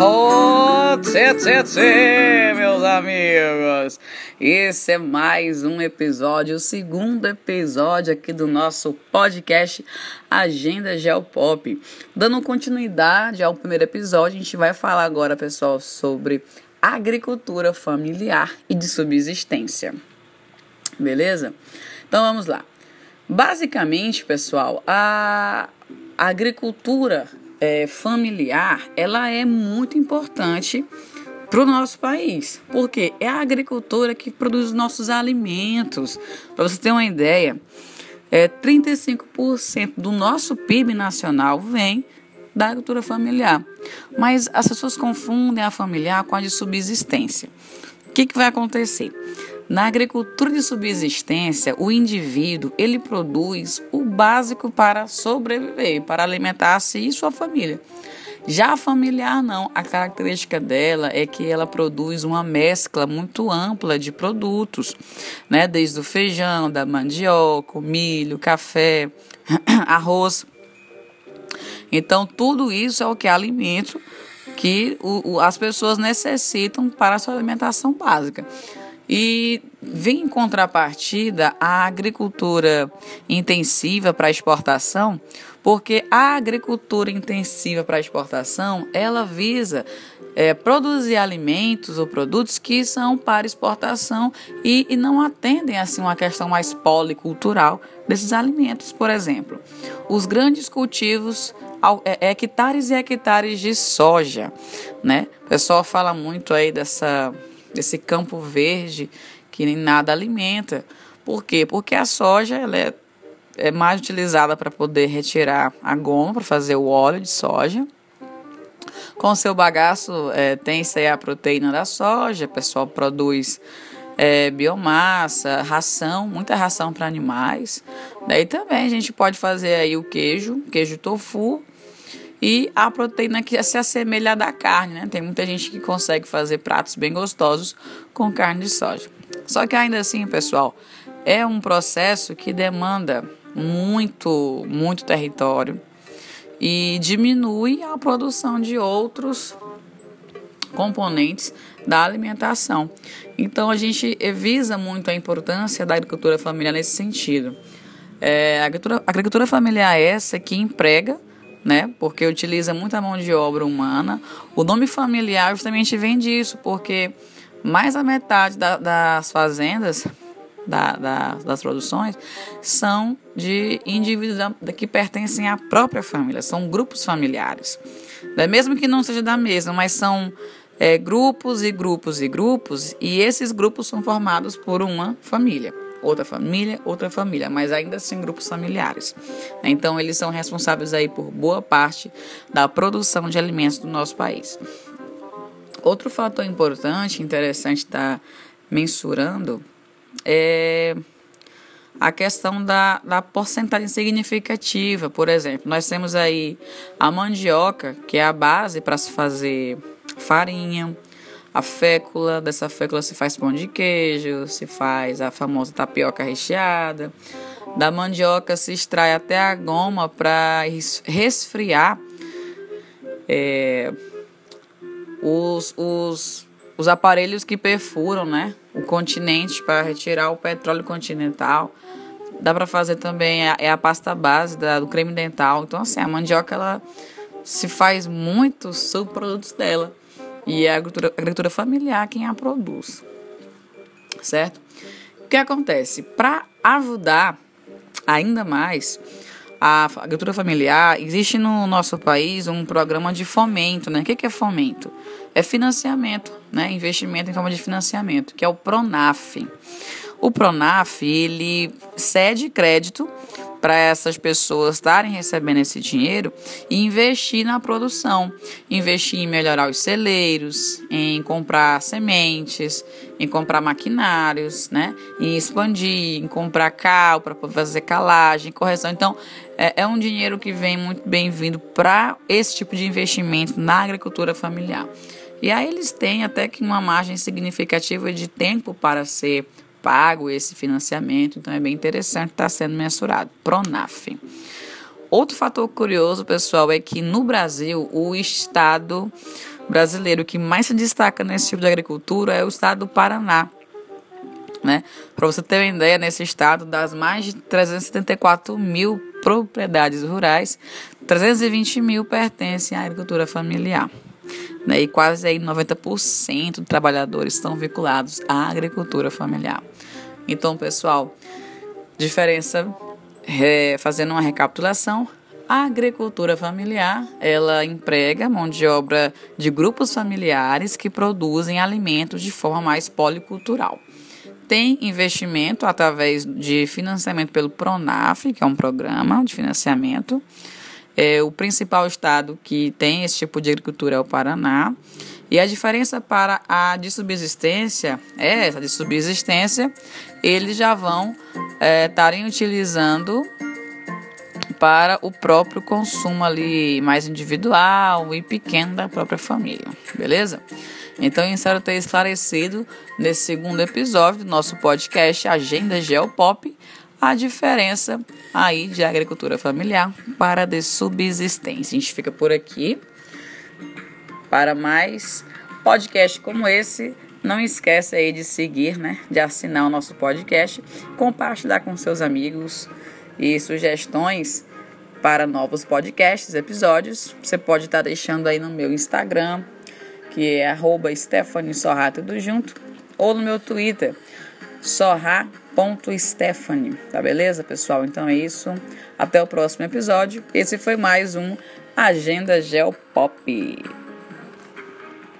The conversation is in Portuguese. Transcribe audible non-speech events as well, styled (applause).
Oh, tchê, tchê, tchê, meus amigos! Esse é mais um episódio, o segundo episódio aqui do nosso podcast Agenda Geopop. Dando continuidade ao primeiro episódio, a gente vai falar agora, pessoal, sobre agricultura familiar e de subsistência. Beleza? Então vamos lá. Basicamente, pessoal, a agricultura é, familiar ela é muito importante para o nosso país, porque é a agricultura que produz os nossos alimentos. Para você ter uma ideia, é, 35% do nosso PIB nacional vem da agricultura familiar. Mas as pessoas confundem a familiar com a de subsistência. O que, que vai acontecer? Na agricultura de subsistência, o indivíduo ele produz o básico para sobreviver, para alimentar-se e sua família. Já a familiar não, a característica dela é que ela produz uma mescla muito ampla de produtos, né? Desde o feijão, da mandioca, milho, café, (clears throat) arroz. Então tudo isso é o que é alimento que o, o, as pessoas necessitam para a sua alimentação básica. E vem em contrapartida a agricultura intensiva para exportação, porque a agricultura intensiva para exportação ela visa é, produzir alimentos ou produtos que são para exportação e, e não atendem assim uma questão mais policultural desses alimentos, por exemplo, os grandes cultivos é, hectares e hectares de soja, né? O pessoal fala muito aí dessa desse campo verde que nem nada alimenta. Por quê? Porque a soja ela é, é mais utilizada para poder retirar a goma, para fazer o óleo de soja. Com seu bagaço é, tem-se a proteína da soja, o pessoal produz é, biomassa, ração, muita ração para animais. Daí também a gente pode fazer aí o queijo, queijo tofu, e a proteína que se assemelha da carne, né? Tem muita gente que consegue fazer pratos bem gostosos com carne de soja. Só que ainda assim, pessoal, é um processo que demanda muito, muito território e diminui a produção de outros componentes da alimentação. Então a gente visa muito a importância da agricultura familiar nesse sentido. É, agricultura, a agricultura familiar é essa que emprega né? Porque utiliza muita mão de obra humana. O nome familiar justamente vem disso, porque mais da metade da, das fazendas, da, da, das produções, são de indivíduos que pertencem à própria família, são grupos familiares. Né? Mesmo que não seja da mesma, mas são é, grupos e grupos e grupos, e esses grupos são formados por uma família outra família, outra família, mas ainda assim grupos familiares. Então, eles são responsáveis aí por boa parte da produção de alimentos do nosso país. Outro fator importante, interessante estar tá mensurando, é a questão da, da porcentagem significativa. Por exemplo, nós temos aí a mandioca, que é a base para se fazer farinha, a fécula, dessa fécula se faz pão de queijo, se faz a famosa tapioca recheada. Da mandioca se extrai até a goma para resfriar é, os, os, os aparelhos que perfuram né, o continente para retirar o petróleo continental. Dá para fazer também, é, é a pasta base da, do creme dental. Então, assim, a mandioca ela se faz muitos subprodutos dela e é a agricultura, a agricultura familiar quem a produz, certo? O que acontece? Para ajudar ainda mais a agricultura familiar, existe no nosso país um programa de fomento, né? O que é fomento? É financiamento, né? Investimento em forma de financiamento, que é o Pronaf. O Pronaf, ele cede crédito para essas pessoas estarem recebendo esse dinheiro e investir na produção, investir em melhorar os celeiros, em comprar sementes, em comprar maquinários, né? Em expandir, em comprar cal para fazer calagem, correção. Então, é, é um dinheiro que vem muito bem-vindo para esse tipo de investimento na agricultura familiar. E aí eles têm até que uma margem significativa de tempo para ser pago esse financiamento, então é bem interessante estar tá sendo mensurado. Pronaf. Outro fator curioso, pessoal, é que no Brasil o Estado brasileiro que mais se destaca nesse tipo de agricultura é o estado do Paraná. Né? Para você ter uma ideia, nesse estado, das mais de 374 mil propriedades rurais, 320 mil pertencem à agricultura familiar. Né? E quase aí 90% de trabalhadores estão vinculados à agricultura familiar. Então, pessoal, diferença, é, fazendo uma recapitulação, a agricultura familiar, ela emprega mão de obra de grupos familiares que produzem alimentos de forma mais policultural. Tem investimento através de financiamento pelo Pronaf, que é um programa de financiamento. É, o principal estado que tem esse tipo de agricultura é o Paraná. E a diferença para a de subsistência é essa: de subsistência, eles já vão é, estarem utilizando para o próprio consumo ali mais individual e pequeno da própria família, beleza? Então, espero ter esclarecido nesse segundo episódio do nosso podcast Agenda Geopop a diferença aí de agricultura familiar para de subsistência. A gente fica por aqui. Para mais podcast como esse, não esquece aí de seguir, né, de assinar o nosso podcast, compartilhar com seus amigos e sugestões para novos podcasts, episódios, você pode estar deixando aí no meu Instagram, que é arroba Stephanie tudo junto, ou no meu Twitter, sorra.stephanie, tá beleza, pessoal? Então é isso, até o próximo episódio. Esse foi mais um Agenda Geopop.